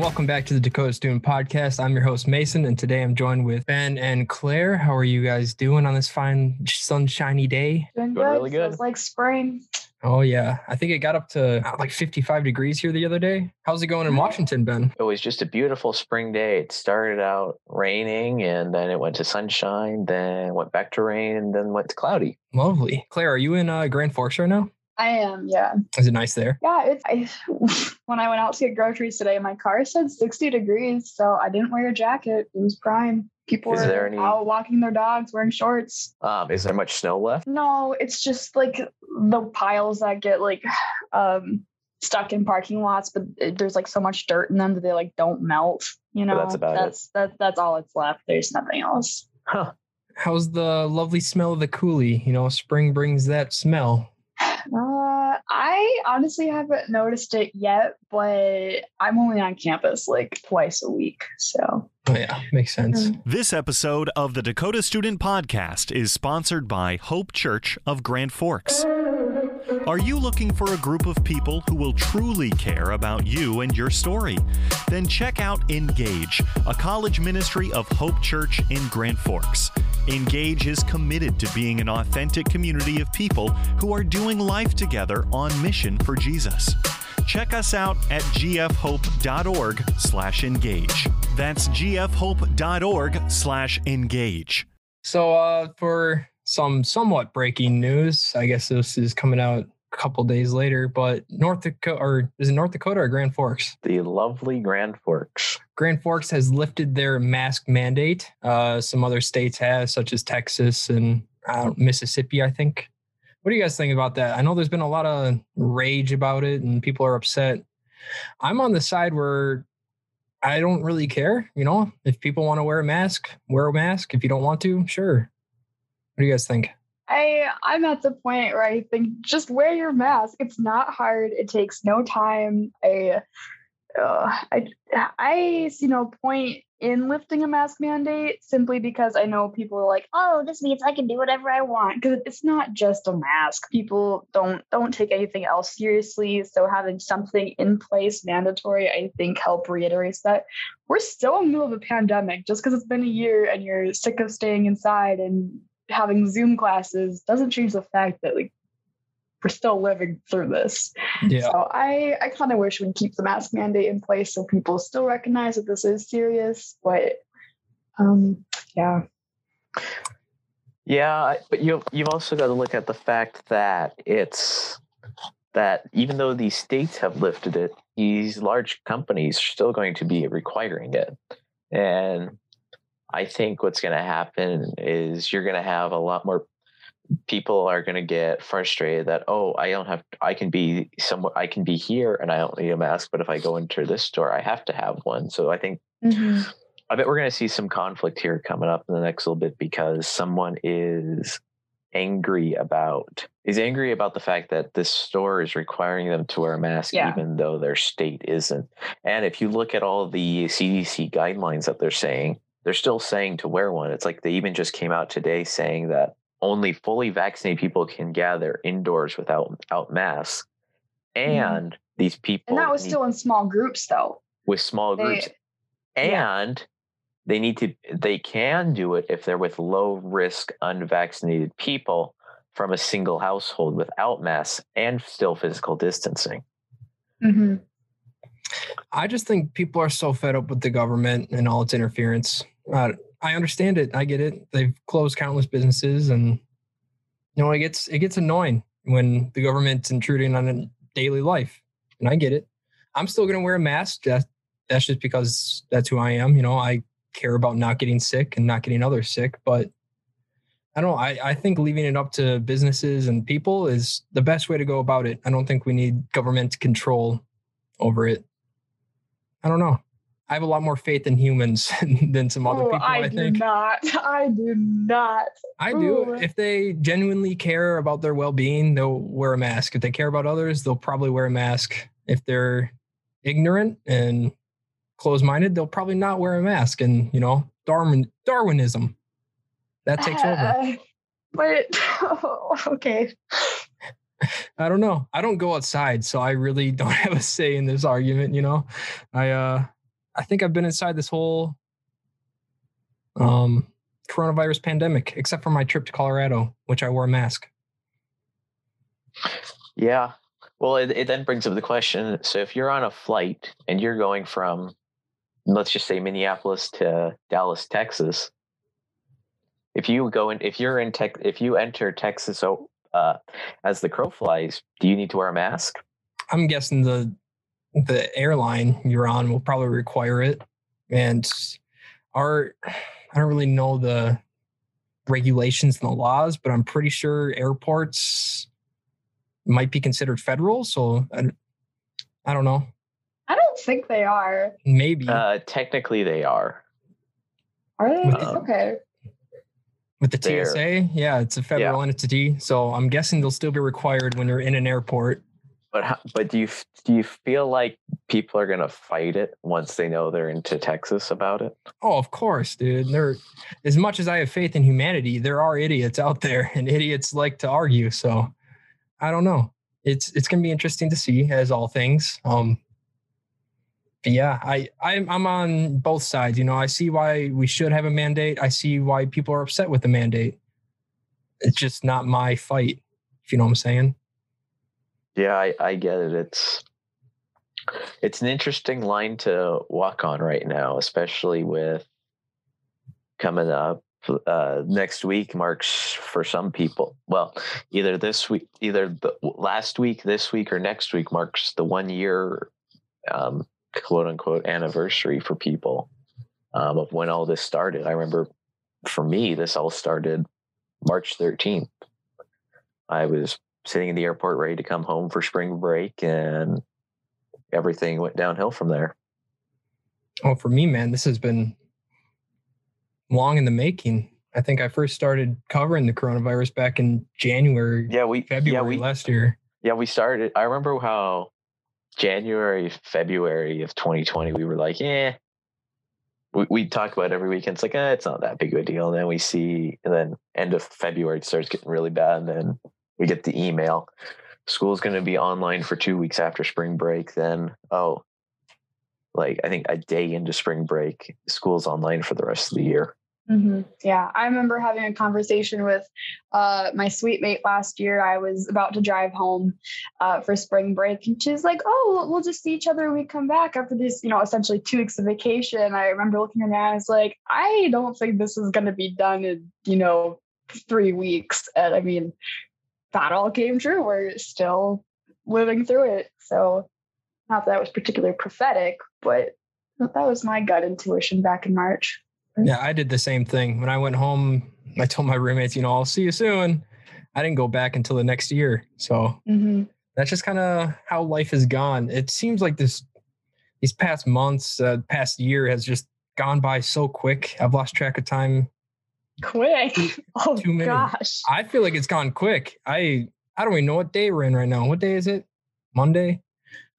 and welcome back to the Dakota Student Podcast. I'm your host, Mason, and today I'm joined with Ben and Claire. How are you guys doing on this fine, sunshiny day? Doing Doing good. really good. Feels like spring. Oh, yeah. I think it got up to uh, like 55 degrees here the other day. How's it going in Washington, Ben? It was just a beautiful spring day. It started out raining and then it went to sunshine, then went back to rain, and then went to cloudy. Lovely. Claire, are you in uh, Grand Forks right now? I am, yeah. Is it nice there? Yeah, it's I, when I went out to get groceries today, my car said 60 degrees, so I didn't wear a jacket. It was prime. People Is were any- out walking their dogs wearing shorts. Um, is there much snow left? No, it's just like the piles that get like um stuck in parking lots, but it, there's like so much dirt in them that they like don't melt. You know, But that's about it. that's that, that's all that's left. There's nothing else. Huh. How's the lovely smell of the coulee? You know, spring brings that smell. Uh, I honestly haven't noticed it yet, but I'm only on campus like twice a week. So Oh, yeah. Makes sense. Mm. This episode of the Dakota Student Podcast is sponsored by Hope Church of Grand Forks. Are you looking for a group of people who will truly care about you and your story? Then check out Engage, a college ministry of Hope Church in Grand Forks. Engage is committed to being an authentic community of people who are doing life together on mission for Jesus. Check us out at gfhope.org/engage. That's gfhope.org/engage. So, uh, for some somewhat breaking news, I guess this is coming out a couple days later, but North Dakota, or is it North Dakota or Grand Forks? The lovely Grand Forks. Grand Forks has lifted their mask mandate. Uh, some other states have, such as Texas and uh, Mississippi, I think. What do you guys think about that? I know there's been a lot of rage about it and people are upset. I'm on the side where I don't really care. You know, if people want to wear a mask, wear a mask. If you don't want to, sure. What do you guys think? I I'm at the point where I think just wear your mask. It's not hard. It takes no time. I uh, I I see no point in lifting a mask mandate simply because I know people are like, oh, this means I can do whatever I want. Because it's not just a mask. People don't don't take anything else seriously. So having something in place mandatory, I think, help reiterates that we're still in the middle of a pandemic. Just because it's been a year and you're sick of staying inside and having Zoom classes doesn't change the fact that like we're still living through this. Yeah. So I, I kind of wish we'd keep the mask mandate in place so people still recognize that this is serious. But um, yeah, Yeah, but you you've also got to look at the fact that it's that even though these states have lifted it, these large companies are still going to be requiring it. And I think what's going to happen is you're going to have a lot more people are going to get frustrated that oh I don't have I can be somewhere I can be here and I don't need a mask but if I go into this store I have to have one so I think mm-hmm. I bet we're going to see some conflict here coming up in the next little bit because someone is angry about is angry about the fact that this store is requiring them to wear a mask Yeah. even though their state isn't. And if you look at all the CDC guidelines that they're saying, they're still saying to wear one. It's like they even just came out today saying that only fully vaccinated people can gather indoors without without masks. And these people Mm-hmm. and that was need- still in small groups though. with small They- groups yeah. and they need to they can do it if they're with low risk unvaccinated people from a single household without masks and still physical distancing Mm-hmm. I just think people are so fed up with the government and all its interference. Uh, I understand it. I get it. They've closed countless businesses, and you know it gets it gets annoying when the government's intruding on daily life. And I get it. I'm still going to wear a mask. That, that's just because that's who I am. You know, I care about not getting sick and not getting others sick. But I don't. know. I I think leaving it up to businesses and people is the best way to go about it. I don't think we need government control over it. I don't know. I have a lot more faith in humans than some other people. I, Oh, I, do think not. I do not. I do. Ooh. If they genuinely care about their well-being, they'll wear a mask. If they care about others, they'll probably wear a mask. If they're ignorant and closed-minded, they'll probably not wear a mask. And you know, Darwin Darwinism that takes over. Uh, but okay. I don't know. I don't go outside, so I really don't have a say in this argument. You know, I uh, I think I've been inside this whole um, coronavirus pandemic, except for my trip to Colorado, which I wore a mask. Yeah. Well, it, it then brings up the question. So if you're on a flight and you're going from, let's just say Minneapolis to Dallas, Texas, if you go in, if you're in tech, if you enter Texas, uh, as the crow flies, do you need to wear a mask? I'm guessing the the airline you're on will probably require it, and our I don't really know the regulations and the laws, but I'm pretty sure airports might be considered federal. So I, I don't know. I don't think they are. Maybe. Uh, technically, they are. Are they? Um, okay. With the TSA, yeah, it's a federal yeah. entity, so I'm guessing they'll still be required when you're in an airport. But how, but do you do you feel like people are gonna fight it once they know they're into Texas about it? Oh, of course, dude. There, as much as I have faith in humanity, there are idiots out there, and idiots like to argue. So, I don't know. It's it's gonna be interesting to see, as all things. Um, yeah, I I'm I'm on both sides. You know, I see why we should have a mandate. I see why people are upset with the mandate. It's just not my fight. If you know what I'm saying. Yeah, I, I get it. It's it's an interesting line to walk on right now, especially with coming up uh, next week marks for some people. Well, either this week, either the last week, this week, or next week marks the one year, um, quote unquote, anniversary for people um, of when all this started. I remember for me, this all started March 13th. I was sitting in the airport ready to come home for spring break and everything went downhill from there. Oh, for me, man, this has been long in the making. I think I first started covering the coronavirus back in January. Yeah, we February yeah, we, last year. Yeah, we started. I remember how January, February of 2020, we were like, yeah. We we talk about every weekend. It's like, eh, it's not that big of a deal. And then we see, and then end of February it starts getting really bad, and then we get the email. School's going to be online for two weeks after spring break then. Oh. Like i think a day into spring break school's online for the rest of the year. Mm-hmm. yeah i remember having a conversation with uh, my suite mate last year. I was about to drive home uh, for spring break and she's like oh we'll just see each other when we come back after this you know essentially two weeks of vacation. I remember looking at her and i was like i don't think this is going to be done in you know three weeks and i mean that all came true. We're still living through it. So, not that, that was particularly prophetic, but that was my gut intuition back in March. Yeah, I did the same thing. When I went home, I told my roommates, you know, I'll see you soon. I didn't go back until the next year. So mm-hmm. that's just kind of how life has gone. It seems like this these past months, uh, past year has just gone by so quick. I've lost track of time quick. Oh gosh. I feel like it's gone quick. I I don't even know what day we're in right now. What day is it? Monday.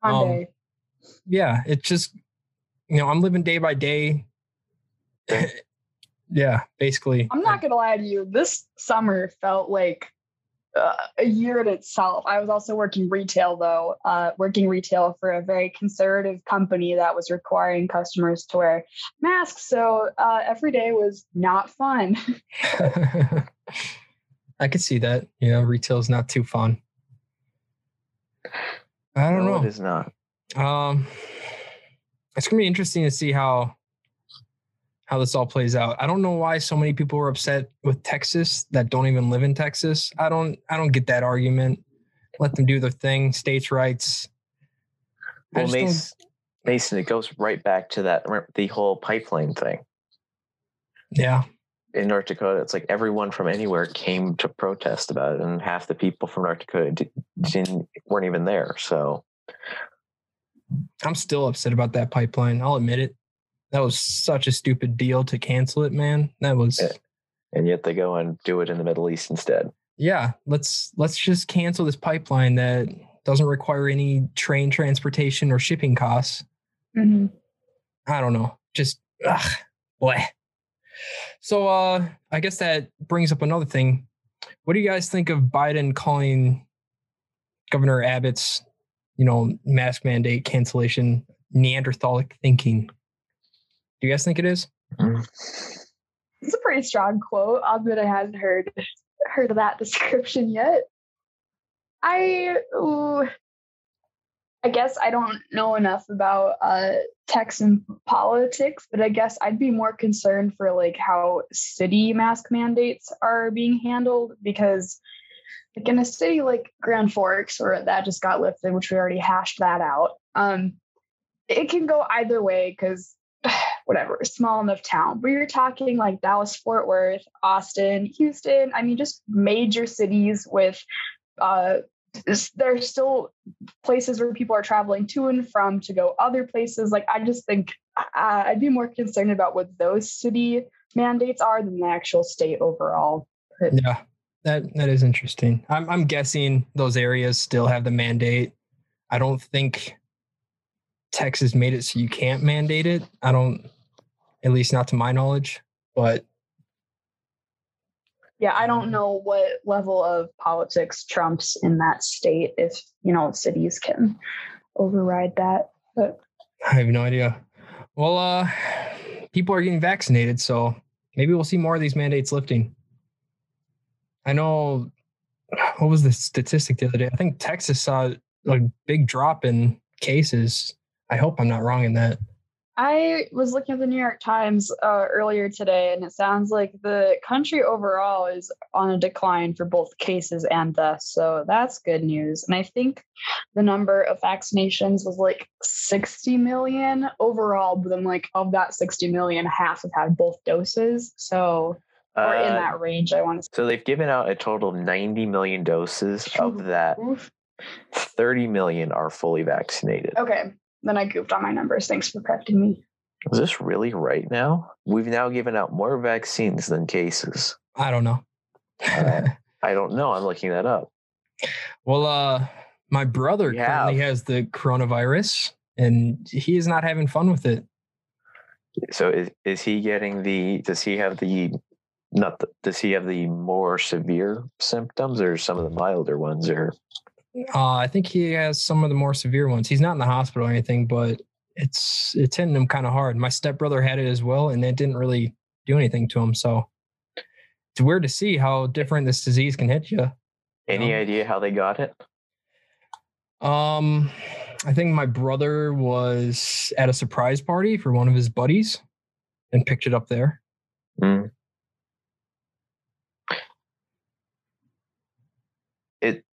Monday. Um, yeah, it's just you know I'm living day by day. yeah, basically. I'm not gonna lie to you. This summer felt like uh, a year in itself. I was also working retail though, uh, working retail for a very conservative company that was requiring customers to wear masks. So uh, every day was not fun. I could see that. You know, retail is not too fun. I don't no, know. It is not. Um, it's gonna be interesting to see how how this all plays out. I don't know why so many people are upset with Texas that don't even live in Texas. I don't I don't get that argument. Let them do their thing, states' rights. Well, Mason, Mason, it goes right back to that the whole pipeline thing. Yeah. In North Dakota, it's like everyone from anywhere came to protest about it, and half the people from North Dakota didn't weren't even there. So, I'm still upset about that pipeline. I'll admit it. That was such a stupid deal to cancel it, man. That was and yet they go and do it in the Middle East instead. Yeah, let's let's just cancel this pipeline that doesn't require any train transportation or shipping costs. Mm-hmm. I don't know. Just ugh, boy. So uh I guess that brings up another thing. What do you guys think of Biden calling Governor Abbott's, you know, mask mandate cancellation Neanderthalic thinking? Do you guys think it is? Mm. It's a pretty strong quote. I'll admit I hadn't heard heard of that description yet. I ooh, I guess I don't know enough about uh, Texan politics, but I guess I'd be more concerned for like how city mask mandates are being handled because like in a city like Grand Forks, where that just got lifted, which we already hashed that out. Um, it can go either way because whatever, small enough town. But you're talking like Dallas, Fort Worth, Austin, Houston. I mean, just major cities with uh there's still places where people are traveling to and from to go other places. Like I just think uh, I'd be more concerned about what those city mandates are than the actual state overall. Yeah, that that is interesting. I'm I'm guessing those areas still have the mandate. I don't think Texas made it so you can't mandate it. I don't, at least not to my knowledge. But yeah, I don't know what level of politics trumps in that state if you know cities can override that. But I have no idea. Well, uh, people are getting vaccinated, so maybe we'll see more of these mandates lifting. I know what was the statistic the other day? I think Texas saw a big drop in cases I hope I'm not wrong in that. I was looking at the New York Times uh, earlier today, and it sounds like the country overall is on a decline for both cases and deaths. So that's good news. And I think the number of vaccinations was like 60 million overall, but then, like, of that 60 million, half have had both doses. So, or in uh, that range, I want to say. So they've given out a total of 90 million doses. Of that, 30 million are fully vaccinated. Okay then I goofed on my numbers. Thanks for correcting me. Is this really right now? We've now given out more vaccines than cases. I don't know. uh, I don't know. I'm looking that up. Well, uh, my brother currently has the coronavirus, and he is not having fun with it. So is is he getting the? Does he have the? Not the, does he have the more severe symptoms, or some of the milder ones, or? Uh, I think he has some of the more severe ones. He's not in the hospital or anything, but it's it's hitting him kind of hard. My stepbrother had it as well, and it didn't really do anything to him. So it's weird to see how different this disease can hit you. Any idea how they got it? Um, I think my brother was at a surprise party for one of his buddies and picked it up there. Mm. It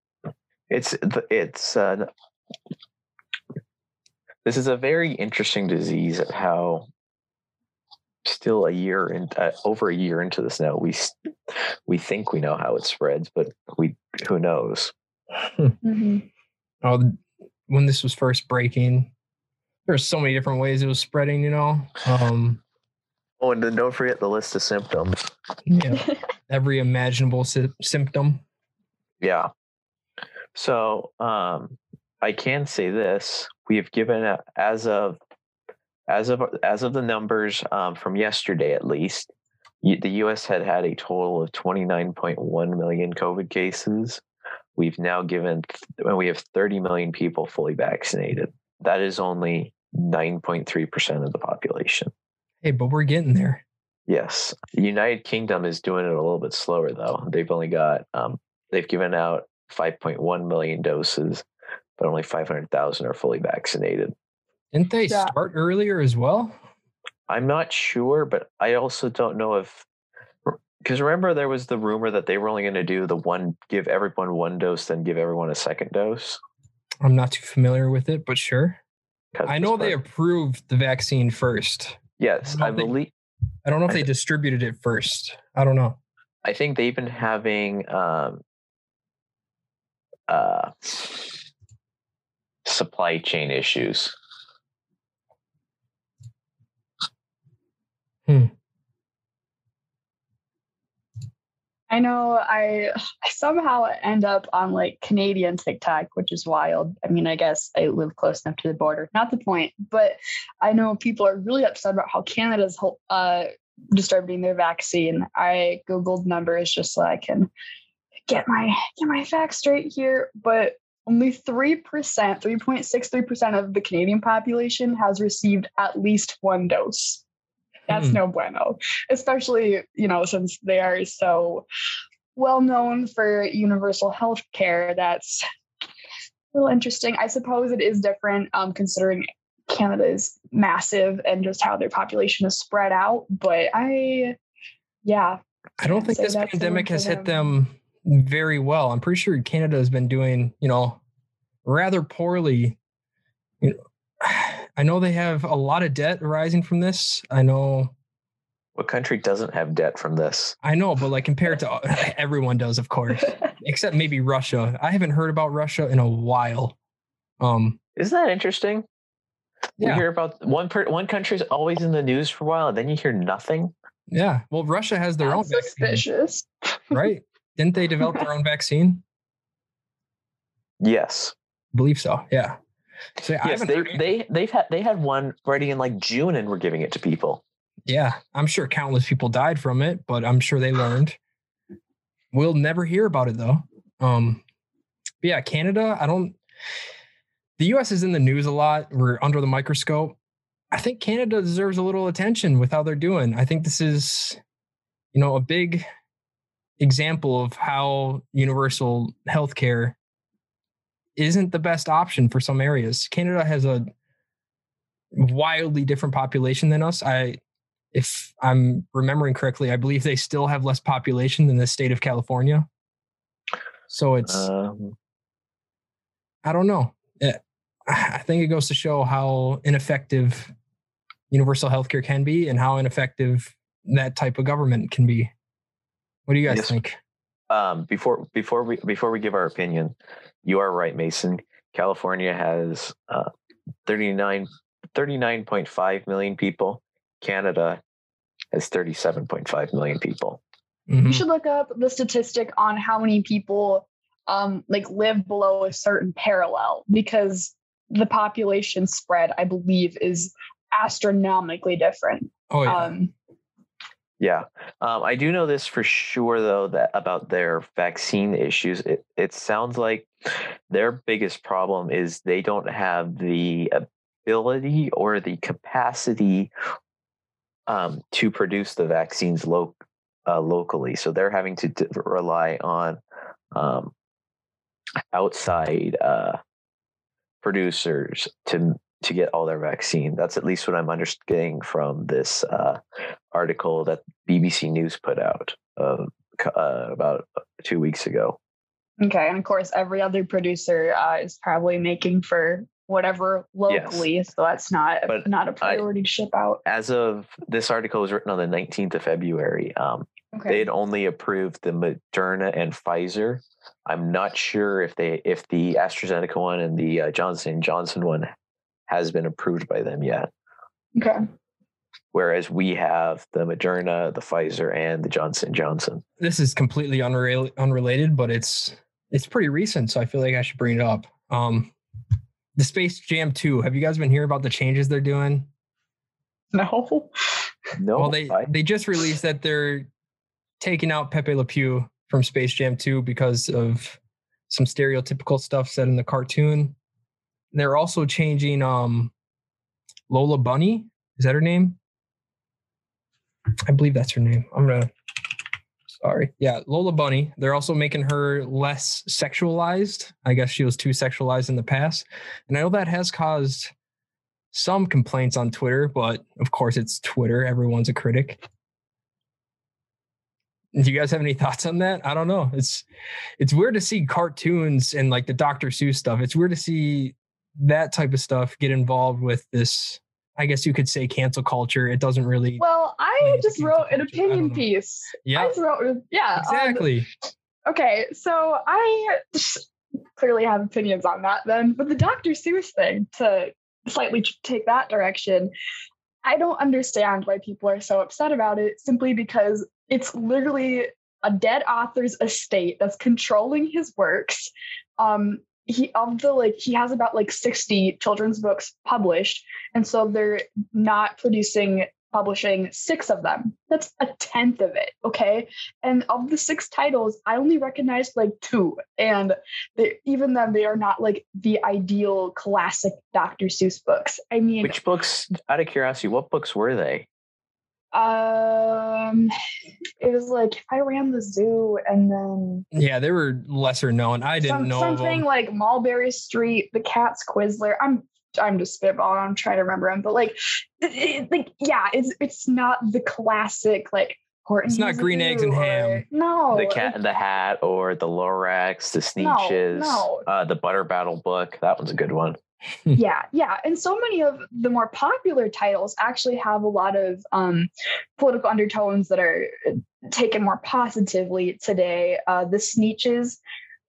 it's it's uh, this is a very interesting disease. How still a year and uh, over a year into this now, we we think we know how it spreads, but we who knows. Mm-hmm. Oh, when this was first breaking, there's so many different ways it was spreading. You know. Um, oh, and then don't forget the list of symptoms. Yeah, every imaginable sy- symptom. Yeah. So um, I can say this: we have given as of as of as of the numbers um, from yesterday, at least, the U.S. had had a total of 29.1 million COVID cases. We've now given we have 30 million people fully vaccinated. That is only 9.3 percent of the population. Hey, but we're getting there. Yes, the United Kingdom is doing it a little bit slower though. They've only got um, they've given out 5.1 million doses, but only 500,000 are fully vaccinated. Didn't they yeah. start earlier as well? I'm not sure, but I also don't know if because remember there was the rumor that they were only going to do the one give everyone one dose, then give everyone a second dose. I'm not too familiar with it, but sure. I know they approved the vaccine first. Yes, I, I believe. I don't know if they distributed it first. I don't know. I think they've been having um, uh, supply chain issues. Hmm. I know I, I somehow end up on like Canadian TikTok, which is wild. I mean, I guess I live close enough to the border. Not the point, but I know people are really upset about how Canada's uh, distributing their vaccine. I googled numbers just so I can get my get my facts straight here, but only 3%, 3.63% of the Canadian population has received at least one dose. That's Hmm. no bueno, especially, you know, since they are so well known for universal health care. That's a little interesting. I suppose it is different um, considering Canada is massive and just how their population is spread out. But I, yeah, I don't think this pandemic has hit them. Very well. I'm pretty sure Canada has been doing, you know, rather poorly. You know, I know they have a lot of debt arising from this. I know, What country doesn't have debt from this? I know, but like compared to everyone does, of course, except maybe Russia. I haven't heard about Russia in a while. Um, Isn't that interesting? Yeah. We hear about one per, one country's always in the news for a while, and then you hear nothing. yeah. Well, Russia has their own that's vaccine, suspicious. right? Didn't they develop their own vaccine? Yes, believe so. Yeah. So yeah, yes, they they they've had they had one ready in like June, and were giving it to people. Yeah, I'm sure countless people died from it, but I'm sure they learned. We'll never hear about it though. Um, yeah, Canada, I don't. The U.S. is in the news a lot. We're under the microscope. I think Canada deserves a little attention with how they're doing. I think this is, you know, a big example of how universal healthcare isn't the best option for some areas. Canada has a wildly different population than us. I if I'm remembering correctly, I believe they still have less population than the state of California. So it's Um, I don't know. Eh, I think it goes to show how ineffective universal healthcare can be and how ineffective that type of government can be. What do you guys Yes. think? um, before before we before we give our opinion, you are right, Mason. California has uh, 39 39.5 million people. Canada has 37.5 million people. Mhm. You should look up the statistic on how many people um like live below a certain parallel because the population spread, I believe, is astronomically different. Oh yeah. Um Yeah, um, I do know this for sure though that about their vaccine issues. It it sounds like their biggest problem is they don't have the ability or the capacity um, to produce the vaccines lo- uh, locally. So they're having to d- rely on um, outside uh, producers to to get all their vaccine. That's at least what I'm understanding from this uh, article that BBC News put out uh, uh, about two weeks ago. okay, and of course every other producer uh, is probably making for whatever locally, so that's not But not a I- priority to ship out. As of this article was written on the 19th of February. Um, They Okay. had only approved the Moderna and Pfizer. I'm not sure if they if the AstraZeneca one and the uh, Johnson Johnson one has been approved by them yet. Okay. Whereas we have the Moderna, the Pfizer, and the Johnson Johnson. this is completely unrelated, unrelated, but it's it's pretty recent, so I feel like I should bring it up. Um, the Space Jam 2. Have you guys been hearing about the changes they're doing? No. No, well, they I- they just released that they're taking out Pepe Le Pew from Space Jam 2 because of some stereotypical stuff said in the cartoon. They're also changing um Lola Bunny. Is that her name? I believe that's her name. I'm gonna sorry. Yeah, Lola Bunny. They're also making her less sexualized. I guess she was too sexualized in the past. And I know that has caused some complaints on Twitter, but of course it's Twitter. Everyone's a critic. Do you guys have any thoughts on that? I don't know. It's it's weird to see cartoons and like the Dr. Seuss stuff. It's weird to see that type of stuff get involved with this. I guess you could say cancel culture. It doesn't really. Well, I just wrote an culture. Don't opinion piece. I yeah, just wrote, yeah. um, exactly. Okay, so I clearly have opinions on that then. But the Dr. Seuss thing, to slightly take that direction, I don't understand why people are so upset about it simply because it's literally a dead author's estate that's controlling his works. Um, he of the like he has about like 60 children's books published, and so they're not producing publishing six of them. That's a tenth of it, okay? And of the six titles, I only recognized like two. And they, even then, they are not like the ideal classic Dr. Seuss books. I mean, Which books, out of curiosity, what books were they? Um, it was like if I ran the zoo and then Yeah, they were lesser known. I didn't some- know of something them. like Mulberry Street, the Cat's Quizzer. I'm I'm just spitballing. I'm trying to remember them, but like, it- it- like yeah, it's it's not the classic like. Horton It's not green eggs and ham. or- No, the Cat in the Hat or the Lorax, the No, Sneetches, no. Uh, the Butter Battle book. That one's a good one. Yeah yeah and so many of the more popular titles actually have a lot of um, political undertones that are uh, taken more positively today uh, the sneetches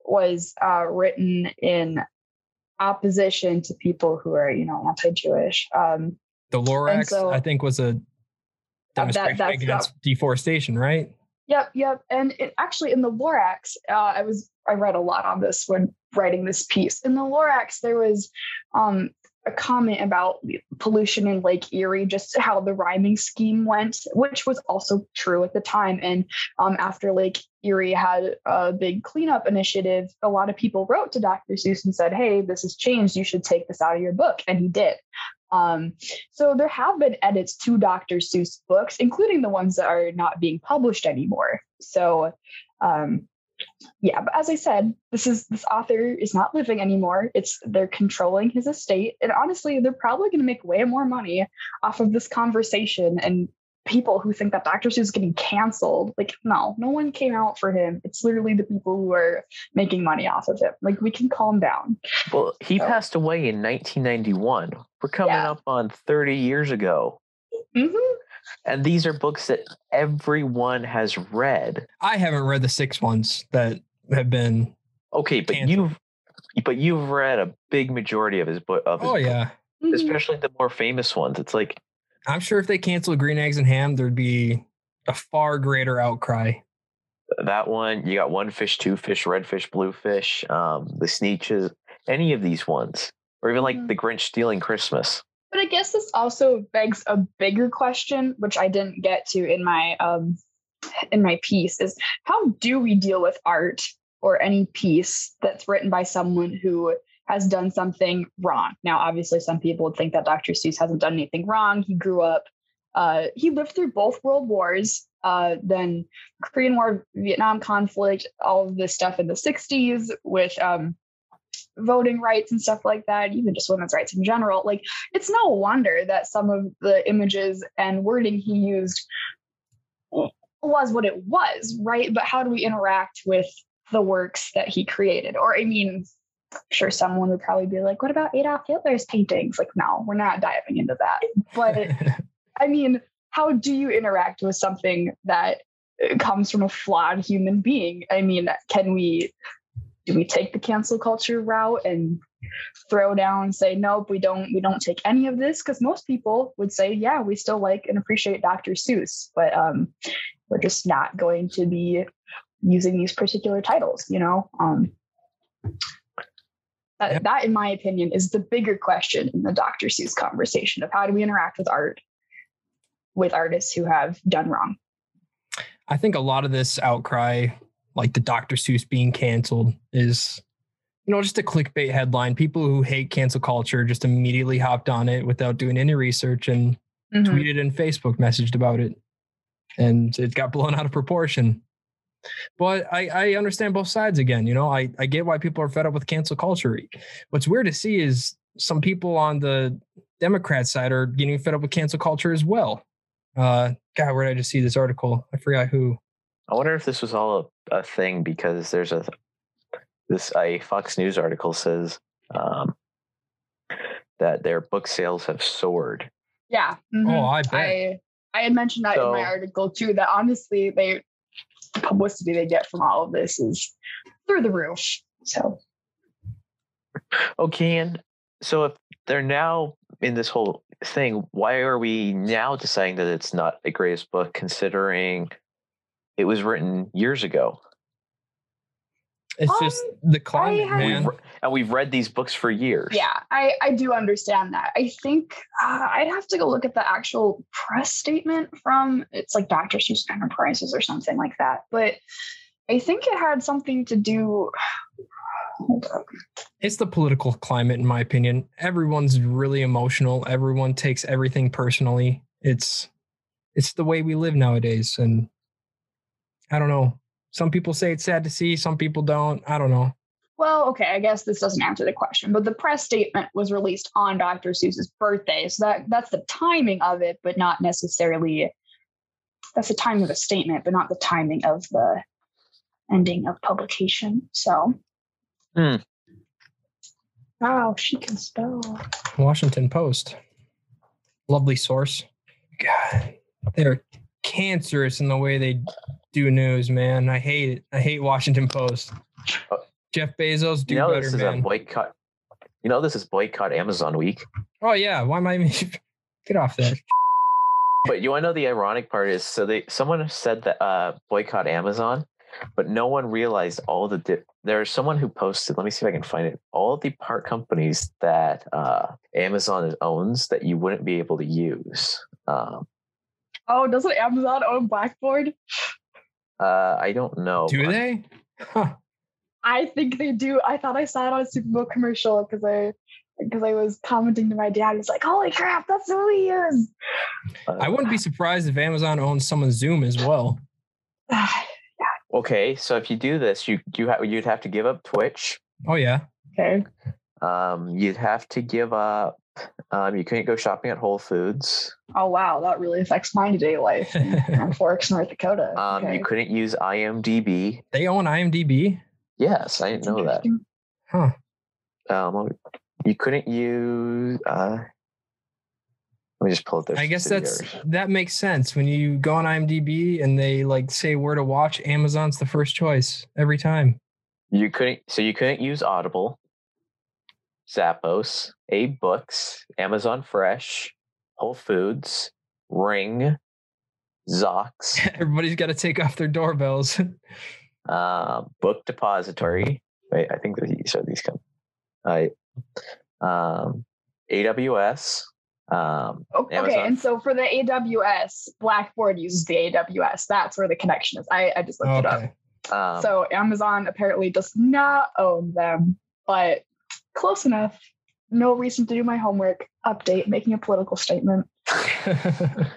was uh, written in opposition to people who are you know anti-jewish um, The Lorax, so- I think, was a demonstration that's against deforestation, right? Yep, yep. And it, actually, in the Lorax, uh, I was I read a lot on this when writing this piece. In the Lorax, there was um, a comment about pollution in Lake Erie, just how the rhyming scheme went, which was also true at the time. And um, after Lake Erie had a big cleanup initiative, a lot of people wrote to Dr. Seuss and said, "Hey, this has changed. You should take this out of your book," and he did. Um, so there have been edits to Dr. Seuss books, including the ones that are not being published anymore. So, um, yeah, but as I said, this is this author is not living anymore. It's they're controlling his estate, and honestly, they're probably going to make way more money off of this conversation and people who think that Dr. Seuss is getting canceled. Like, no, no one came out for him. It's literally the people who are making money off of him. Like, we can calm down. Well, he So- passed away in 1991. We're coming Yeah. up on 30 years ago. hmm And these are books that everyone has read. I haven't read the six ones that have been. Okay, but Canceled. you've but you've read a big majority of his book of his Oh book, yeah, Mm-hmm. especially the more famous ones. It's like I'm sure if they canceled Green Eggs and Ham, there'd be a far greater outcry. that one, you got one fish, two fish, red fish, blue fish, um, the Sneetches, any of these ones. Or even like Mhm. the Grinch stealing Christmas. But I guess this also begs a bigger question, which I didn't get to in my um in my piece, is how do we deal with art or any piece that's written by someone who has done something wrong? Now, obviously, some people would think that Dr. Seuss hasn't done anything wrong. He grew up, uh, he lived through both world wars, uh, then Korean War, Vietnam conflict, all of this stuff in the 60s with um voting rights and stuff like that, even just women's rights in general. Like it's no wonder that some of the images and wording he used was what it was, right? But how do we interact with the works that he created? Or, I mean, I'm sure someone would probably be like, what about Adolf Hitler's paintings? Like, no, we're not diving into that. But I mean, how do you interact with something that uh, comes from a flawed human being? I mean, can we do we take the cancel culture route and throw down and say nope we don't we don't take any of this because most people would say yeah we still like and appreciate dr seuss but um we're just not going to be using these particular titles you know um that, Yep. that in my opinion is the bigger question in the dr seuss conversation of how do we interact with art with artists who have done wrong I think a lot of this outcry, like the Dr. Seuss being canceled, is you know just a clickbait headline. People who hate cancel culture just immediately hopped on it without doing any research and tweeted and Facebook messaged about it, and it got blown out of proportion. But I, I understand both sides again. You know, I, I get why people are fed up with cancel culture. What's weird to see is some people on the Democrat side are getting fed up with cancel culture as well. Uh, God, where did I just see this article? I forgot who. I wonder if this was all a, a thing because there's a this a Fox News article says um, that their book sales have soared. yeah Oh, mhm. I bet. I I had mentioned that in my article too. That honestly, they the publicity they get from all of this is through the roof. So Okay, and so if they're now in this whole thing, why are we now deciding that it's not the greatest book considering it was written years ago? It's just Um, the climate, had- man. We've, and we've read these books for years. yeah, I I do understand that. I think uh, I'd have to go look at the actual press statement from it's like Dr. Seuss Enterprises or something like that. But I think it had something to do. Hold up. It's the political climate, in my opinion. Everyone's really emotional. Everyone takes everything personally. It's it's the way we live nowadays. And I don't know. Some people say it's sad to see, some people don't. I don't know. Well, okay, I guess this doesn't answer the question, but the press statement was released on Dr. Seuss's birthday. So that that's the timing of it, but not necessarily that's the timing of the statement, but not the timing of the ending of publication. So Hmm. Wow, she can spell. Washington Post. Lovely source. God, they're cancerous in the way they do news, man. I hate it. I hate Washington Post. Uh, Jeff Bezos, do you know better, this is man. a boycott. You know this is boycott Amazon week. oh yeah, why am I? Get off that. But you want to know the ironic part is so they someone said that uh, boycott Amazon, but no one realized all the di- there's someone who posted. Let me see if I can find it. All the part companies that uh, Amazon owns that you wouldn't be able to use. Um, Oh, doesn't Amazon own Blackboard? Uh, I don't know. Do but- they? Huh. I think they do. I thought I saw it on a Super Bowl commercial because I because I was commenting to my dad. He's like, "Holy crap, that's who he is!" uh, I wouldn't be surprised if Amazon owns someone's Zoom as well. Okay, so if you do this, you you ha- you'd have to give up Twitch. Oh yeah. okay. Um, you'd have to give up. Um, you couldn't go shopping at Whole Foods. Oh wow, that really affects my day life in Grand Forks, North Dakota. Um, okay. you couldn't use IMDb. They own IMDb. Yes, I didn't know that. Huh. Um, you couldn't use. Uh, let me just pull up their. I guess that's subsidiaries. that makes sense. When you go on IMDb and they like say where to watch, Amazon's the first choice every time. you couldn't. So you couldn't use Audible, Zappos, AbeBooks, Amazon Fresh, Whole Foods, Ring, Zoox, Everybody's got to take off their doorbells. uh, Book Depository. Wait, I think that these are these come. I um, AWS. Um, Oh, Okay, Amazon. and so for the AWS, Blackboard uses the AWS. That's where the connection is. I, I just looked it up. okay. um, So Amazon apparently does not own them, but close enough. No reason to do my homework. Update, making a political statement.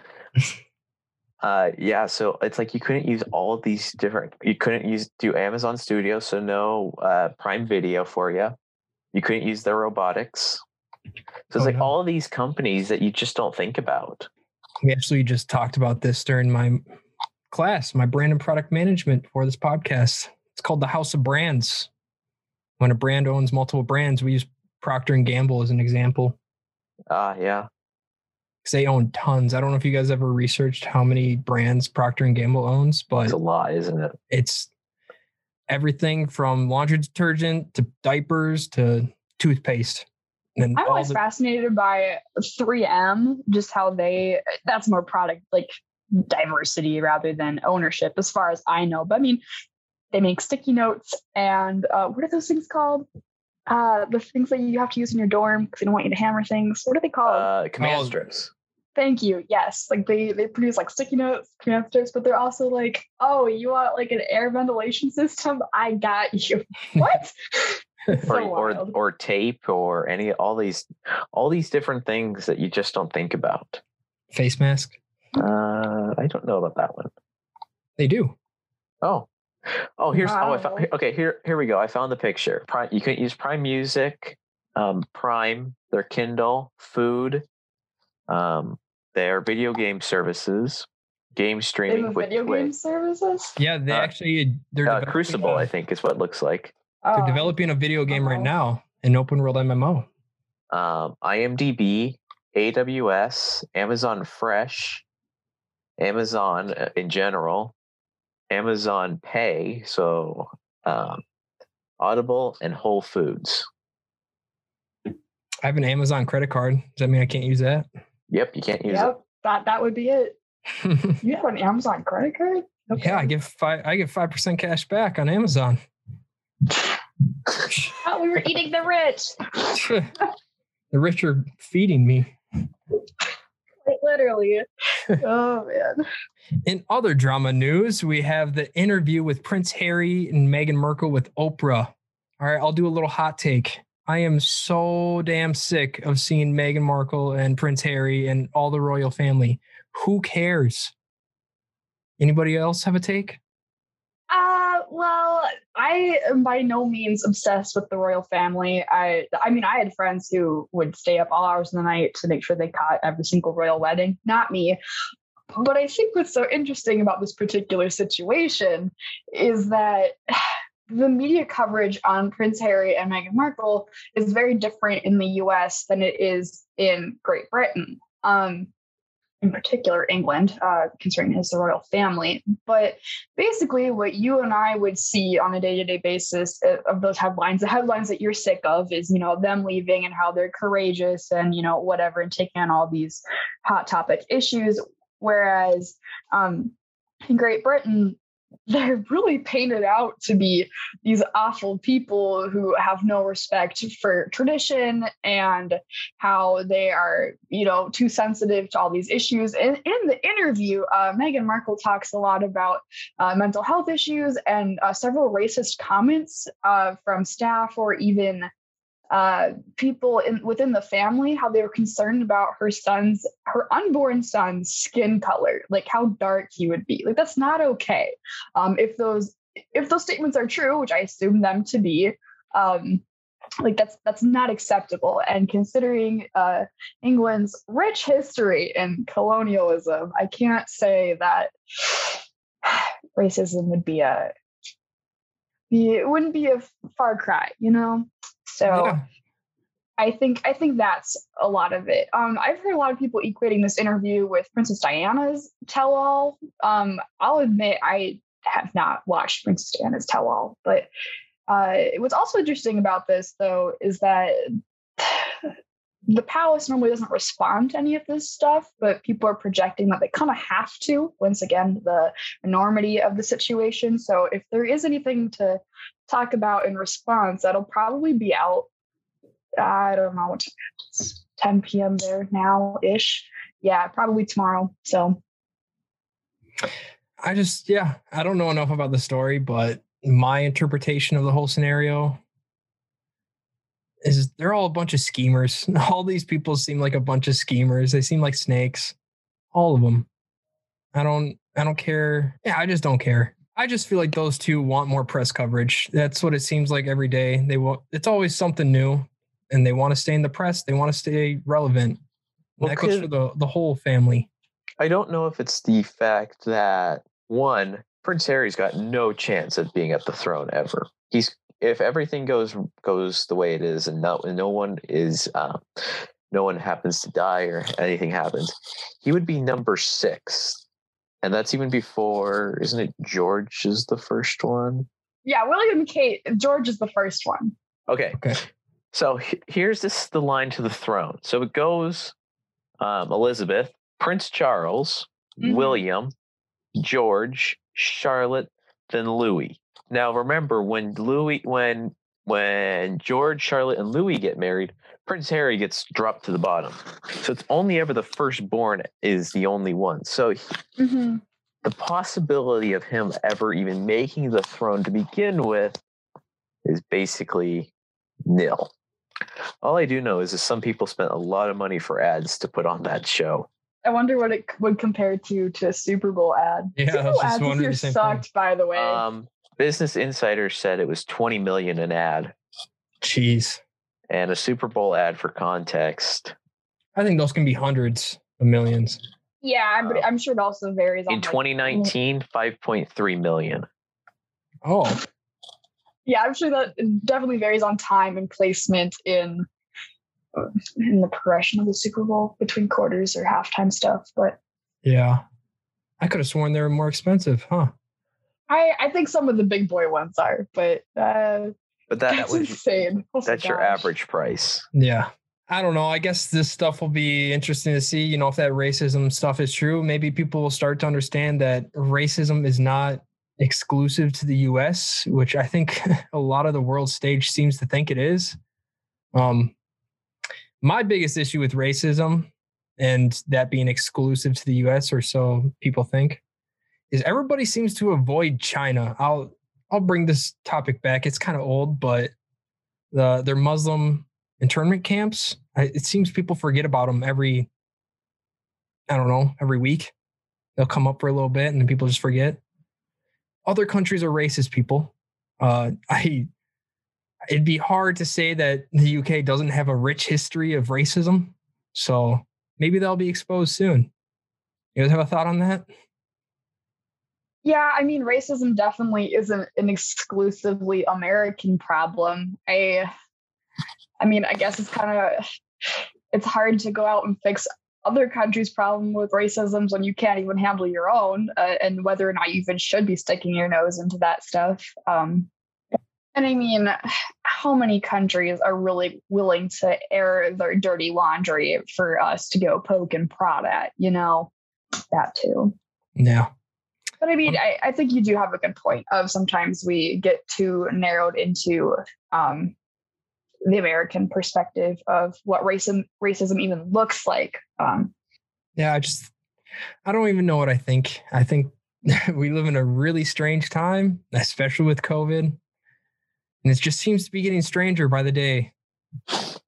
Uh, yeah, so it's like you couldn't use all of these different. You couldn't use do Amazon Studio, so no uh, Prime Video for you. You couldn't use their robotics. So it's Oh, like no. all of these companies that you just don't think about. we actually just talked about this during my class, my brand and product management for this podcast. It's called the House of Brands. When a brand owns multiple brands, we use Procter and Gamble as an example Ah, yeah. because they own tons. I don't know if you guys ever researched how many brands Procter and Gamble owns, but It's a lot, isn't it? it's everything from laundry detergent to diapers to toothpaste. And I'm always the- fascinated by 3M, just how they that's more product like diversity rather than ownership, as far as I know. But I mean, they make sticky notes and uh, what are those things called? Uh, the things that you have to use in your dorm because they don't want you to hammer things. What are they called? Uh, command Oh. strips. Thank you. Yes, like they they produce like sticky notes, command strips, but they're also like, oh, you want like an air ventilation system? I got you. What? It's Or, so or or tape or any all these all these different things that you just don't think about. face mask. Uh, I don't know about that one. They do. Oh, oh, here's oh, I found, okay. Here, here we go. I found the picture. Prime, you can use Prime Music, um, Prime, their Kindle, food, um, their video game services, game They streaming have with video Twitch. game services. Yeah, they Uh, actually they're Uh, Crucible, a- I think, is what it looks like. They're Oh. developing a video game right Uh-oh. now, an open world MMO. Um, IMDb, AWS, Amazon Fresh, Amazon uh, in general, Amazon Pay, so um, Audible and Whole Foods. I have an Amazon credit card. Does that mean I can't use that? Yep, you can't use it. Yep, that that would be it. You have an Amazon credit card? Yeah, I give five. I get five percent cash back on Amazon. Oh, we were eating the rich. the rich are feeding me. Like, literally. oh man. In other drama news, we have the interview with Prince Harry and Meghan Markle with Oprah. All right, I'll do a little hot take. I am so damn sick of seeing Meghan Markle and Prince Harry and all the royal family Who cares? Anybody else have a take? Well, I am by no means obsessed with the royal family. I, I mean, I had friends who would stay up all hours of the night to make sure they caught every single royal wedding. Not me. But I think what's so interesting about this particular situation is that the media coverage on Prince Harry and Meghan Markle is very different in the US than it is in Great Britain. Um, in particular England, uh, concerning his royal family. But basically, what you and I would see on a day to day basis uh, of those headlines, the headlines that you're sick of is, you know, them leaving and how they're courageous and, you know, whatever, and taking on all these hot topic issues. Whereas um, in Great Britain, they're really painted out to be these awful people who have no respect for tradition and how they are, you know, too sensitive to all these issues. And in the interview, uh, Meghan Markle talks a lot about uh, mental health issues and uh, several racist comments uh, from staff or even uh, people in within the family how they were concerned about her son's her unborn son's skin color like how dark he would be. Like that's not okay. Um, if those if those statements are true which i assume them to be um, like that's that's not acceptable. And considering uh, england's rich history in colonialism i can't say that racism would be a it wouldn't be a far cry you know so yeah. I think I think that's a lot of it. Um, I've heard a lot of people equating this interview with Princess Diana's tell-all. Um, I'll admit I have not watched Princess Diana's tell-all, but uh, what's also interesting about this, though, is that the palace normally doesn't respond to any of this stuff, but people are projecting that they kind of have to. Once again, the enormity of the situation. So if there is anything to talk about in response, that'll probably be out. I don't know what it's 10 p.m. there now ish. Yeah, probably tomorrow. So I just, yeah, I don't know enough about the story, but my interpretation of the whole scenario is they're all a bunch of schemers. All these people seem like a bunch of schemers. They seem like snakes. All of them. I don't I don't care. Yeah, I just don't care. I just feel like those two want more press coverage. That's what it seems like every day. They want it's always something new and they want to stay in the press. They want to stay relevant. Well, that goes for the, the whole family. I don't know if it's the fact that one, Prince Harry's got no chance of being at the throne ever. He's if everything goes goes the way it is, and no no one is uh, no one happens to die or anything happens, he would be number six, and that's even before, isn't it? George is the first one. Yeah, William and Kate. George is the first one. Okay. Okay. So here's this the line to the throne. So it goes um, Elizabeth, Prince Charles, mm-hmm. William, George, Charlotte, then Louis. Now remember when Louis when when George, Charlotte, and Louis get married, Prince Harry gets dropped to the bottom. So it's only ever the firstborn is the only one. So mm-hmm. the possibility of him ever even making the throne to begin with is basically nil. All I do know is that some people spent a lot of money for ads to put on that show. I wonder what it would compare to to a Super Bowl ad. Yeah, Super Bowl ads this year sucked, thing. by the way. Um, Business Insider said it was 20 million an ad. Jeez. And a Super Bowl ad for context. I think those can be hundreds of millions. Yeah, but I'm sure it also varies. In 2019, 5.3 million. Oh. Yeah, I'm sure that definitely varies on time and placement in uh, in the progression of the Super Bowl between quarters or halftime stuff. But yeah, I could have sworn they were more expensive, huh? I I think some of the big boy ones are, but uh, but that, that's was insane. Oh that's your average price. Yeah. I don't know. I guess this stuff will be interesting to see. You know, if that racism stuff is true, maybe people will start to understand that racism is not exclusive to the US, which I think a lot of the world stage seems to think it is. Um, my biggest issue with racism and that being exclusive to the US, or so people think, is everybody seems to avoid China. I'll I'll bring this topic back. It's kind of old, but the their Muslim internment camps. I, it seems people forget about them every I don't know, every week. They'll come up for a little bit and then people just forget. Other countries are racist people. Uh, I it'd be hard to say that the UK doesn't have a rich history of racism. So maybe they'll be exposed soon. You guys have a thought on that? Yeah, I mean, racism definitely isn't an exclusively American problem. I, I mean, I guess it's kind of it's hard to go out and fix other countries' problem with racism when you can't even handle your own, uh, and whether or not you even should be sticking your nose into that stuff. Um, and I mean, how many countries are really willing to air their dirty laundry for us to go poke and prod at? You know, that too. Yeah. But I mean, I, I think you do have a good point of sometimes we get too narrowed into um, the American perspective of what racism racism even looks like. Um, yeah, I just I don't even know what I think. I think we live in a really strange time, especially with COVID, and it just seems to be getting stranger by the day.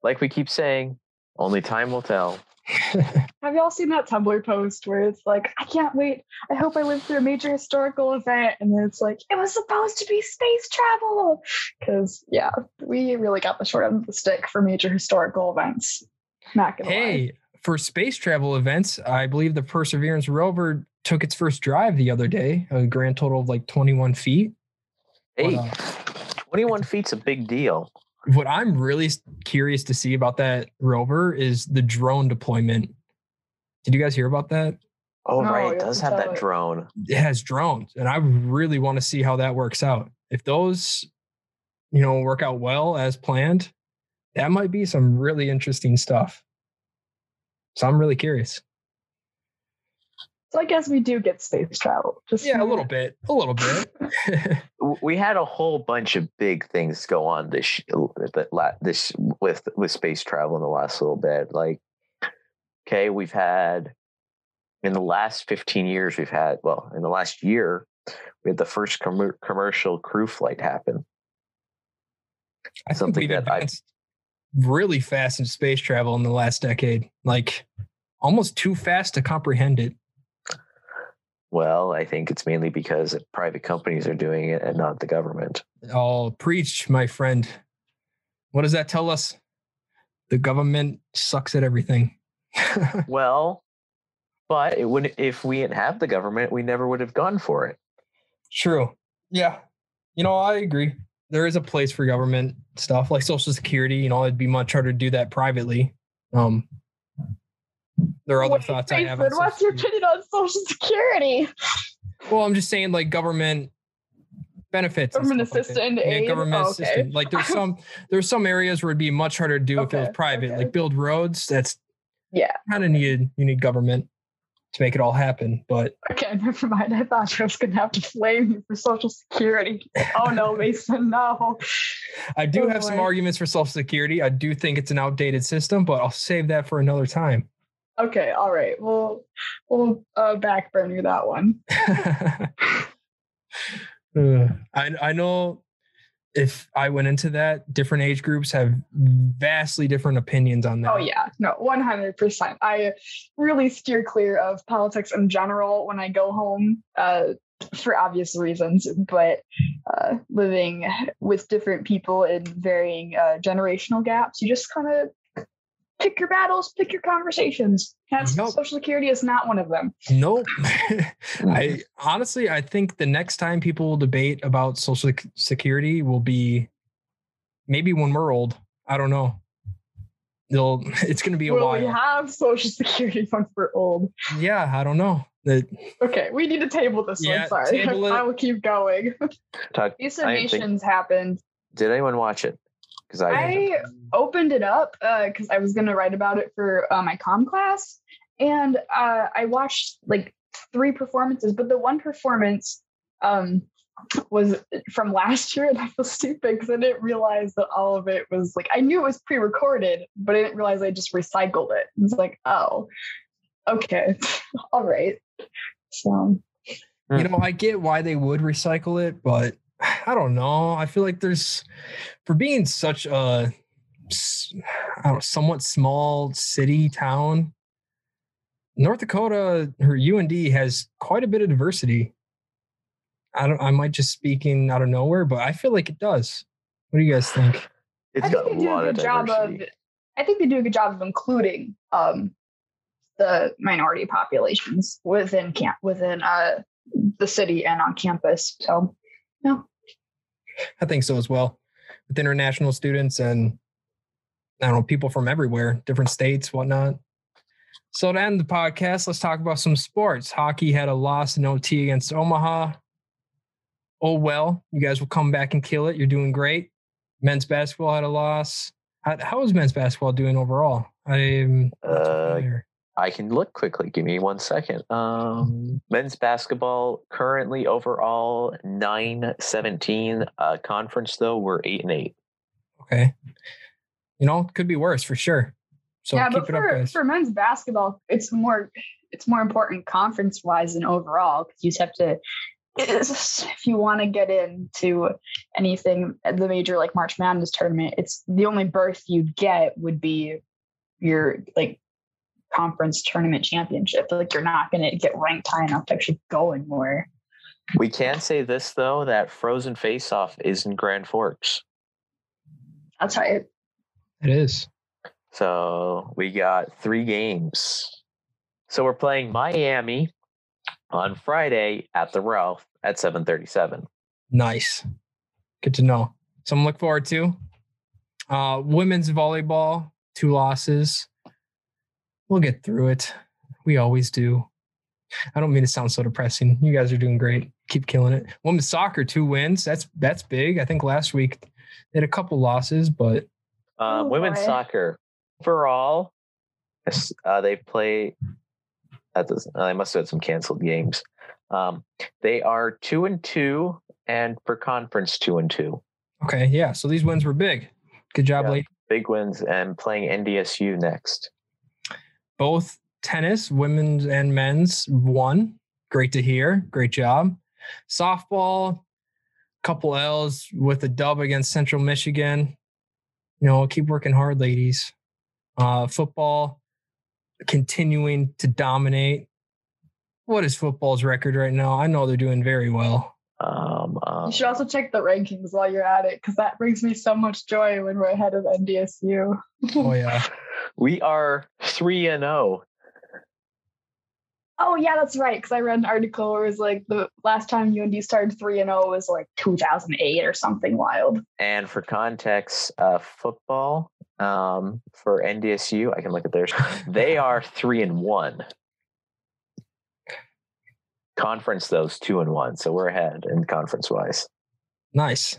Like we keep saying, only time will tell. Have y'all seen that Tumblr post where it's like, I can't wait. I hope I live through a major historical event. And then it's like, it was supposed to be space travel. Because, yeah, we really got the short end of the stick for major historical events. Not gonna hey, lie. for space travel events, I believe the Perseverance rover took its first drive the other day, a grand total of like 21 feet. Hey, uh, 21 feet's a big deal. What I'm really curious to see about that rover is the drone deployment. Did you guys hear about that? Oh, No, right. It does have to have tell that it. drone. It has drones, and I really want to see how that works out. If those, you know, work out well as planned, that might be some really interesting stuff. So I'm really curious. So I guess we do get space travel. Just Yeah, a little bit, a little bit. We had a whole bunch of big things go on this sh- that la- this with with space travel in the last little bit. Like, okay, we've had in the last 15 years, we've had well, in the last year, we had the first commer commercial crew flight happen. I think Something we've that I- really fast in space travel in the last decade, like almost too fast to comprehend it. Well, I think it's mainly because private companies are doing it and not the government. I'll preach, my friend. What does that tell us? The government sucks at everything. Well, but it would if we didn't have the government, we never would have gone for it. True. Yeah. You know, I agree. There is a place for government stuff like Social Security. You know, it'd be much harder to do that privately. Um, there are other Wait, thoughts I have. what's your opinion on Social Security? Well, I'm just saying, like government benefits, Government stuff like Yeah, government Oh, okay. assistant. Like there's some there's some areas where it'd be much harder to do if it was private. okay. Like build roads. That's Yeah. kind of needed. You need government to make it all happen. But Okay, never mind. I thought I was gonna have to flame you for Social Security. Oh no, Mason, no. I do Oh, have some arguments for Social Security. I do think it's an outdated system, but I'll save that for another time. Okay, all right. We'll we'll uh, back burner that one. Uh, I I know if I went into that, different age groups have vastly different opinions on that. Oh yeah, no, one hundred percent. I really steer clear of politics in general when I go home, uh, for obvious reasons. But uh, living with different people in varying uh, generational gaps, you just kind of pick your battles, pick your conversations. Hence, Nope. Social Security is not one of them. Nope. Mm-hmm. I honestly, I think the next time people will debate about social security will be maybe when we're old. I don't know. They'll. It's going to be a Will while. we have Social Security when we're old? yeah, I don't know. That Okay, we need to table this Yeah, one. Sorry. I will keep going. Talk, These I think- nations happened. did anyone watch it? Because I, I opened it up because I was going to write about it for uh, my com class, and uh, I watched like three performances, but the one performance um, was from last year, and I feel stupid because I didn't realize that all of it was like I knew it was pre-recorded, but I didn't realize I just recycled it. It's like, oh, okay, all right. So you know, I get why they would recycle it, but I don't know. I feel like there's for being such a s- I don't know, somewhat small city town. North Dakota, her UND has quite a bit of diversity. I don't. I might just speaking out of nowhere, but I feel like it does. What do you guys think? It's I got think a they do lot a of good job of. diversity. I think they do a good job of including um, the minority populations within camp within uh, the city and on campus. So I think so as well. With international students and I don't know, people from everywhere, different states, whatnot. So to end the podcast, let's talk about some sports. Hockey had a loss in OT against Omaha. Oh well, you guys will come back and kill it. You're doing great. Men's basketball had a loss. How, how is men's basketball doing overall? I'm Uh. I can look quickly. Give me one second. Um, men's basketball currently overall nine seventeen. Uh, conference though we're eight and eight. okay. You know, could be worse for sure. So yeah, keep but it up, for, guys. for men's basketball, it's more it's more important conference wise than overall because you just have to it's- if you want to get into anything the major like March Madness tournament, it's the only berth you'd get would be your like conference tournament championship. Like you're not going to get ranked high enough to actually go anywhere. We can say this though that Frozen Face Off is in Grand Forks. That's right. it is. So we got three games. So we're playing Miami on Friday at the Ralph at 737. Nice. Good to know. Something to look forward to. Uh, women's volleyball, two losses. We'll get through it. We always do. I don't mean to sound so depressing. You guys are doing great. Keep killing it. Women's soccer, two wins. That's that's big. I think last week they had a couple losses, but Um, Oh, women's boy. soccer overall, yes, uh, they play. That does, uh, they must have had some canceled games. Um, they are two and two, and for conference two and two. okay, yeah. So these wins were big. Good job, Yeah. lady. Big wins, and playing NDSU next. Both tennis, women's and men's, won. Great to hear. Great job. Softball, couple L's with a dub against Central Michigan. You know, keep working hard, ladies. Uh, football, continuing to dominate. What is football's record right now? I know they're doing very well. Um, um, You should also check the rankings while you're at it because that brings me so much joy when we're ahead of NDSU. Oh yeah, we are three and oh. zero. Oh yeah, that's right. Because I read an article where it was like the last time UND started three and zero was like 2008 or something wild. And for context, uh, football um, for NDSU, I can look at theirs. They are three and one. Conference, those two and one, so we're ahead in conference wise. nice.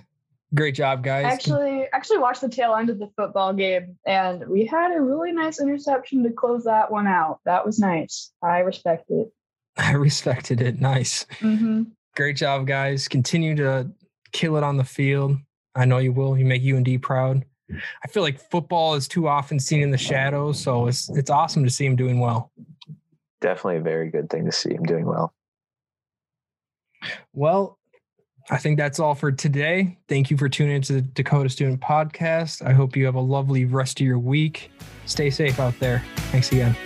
Great job, guys. Actually actually watched the tail end of the football game, and we had a really nice interception to close that one out. That was nice. I respect it. I respected it. Nice. hmm Great job, guys. Continue to kill it on the field. I know you will. You make UND proud. I feel like football is too often seen in the shadows, so it's it's awesome to see him doing well. Definitely a very good thing to see him doing well. Well, I think that's all for today. Thank you for tuning into the Dakota Student Podcast. I hope you have a lovely rest of your week. Stay safe out there. Thanks again.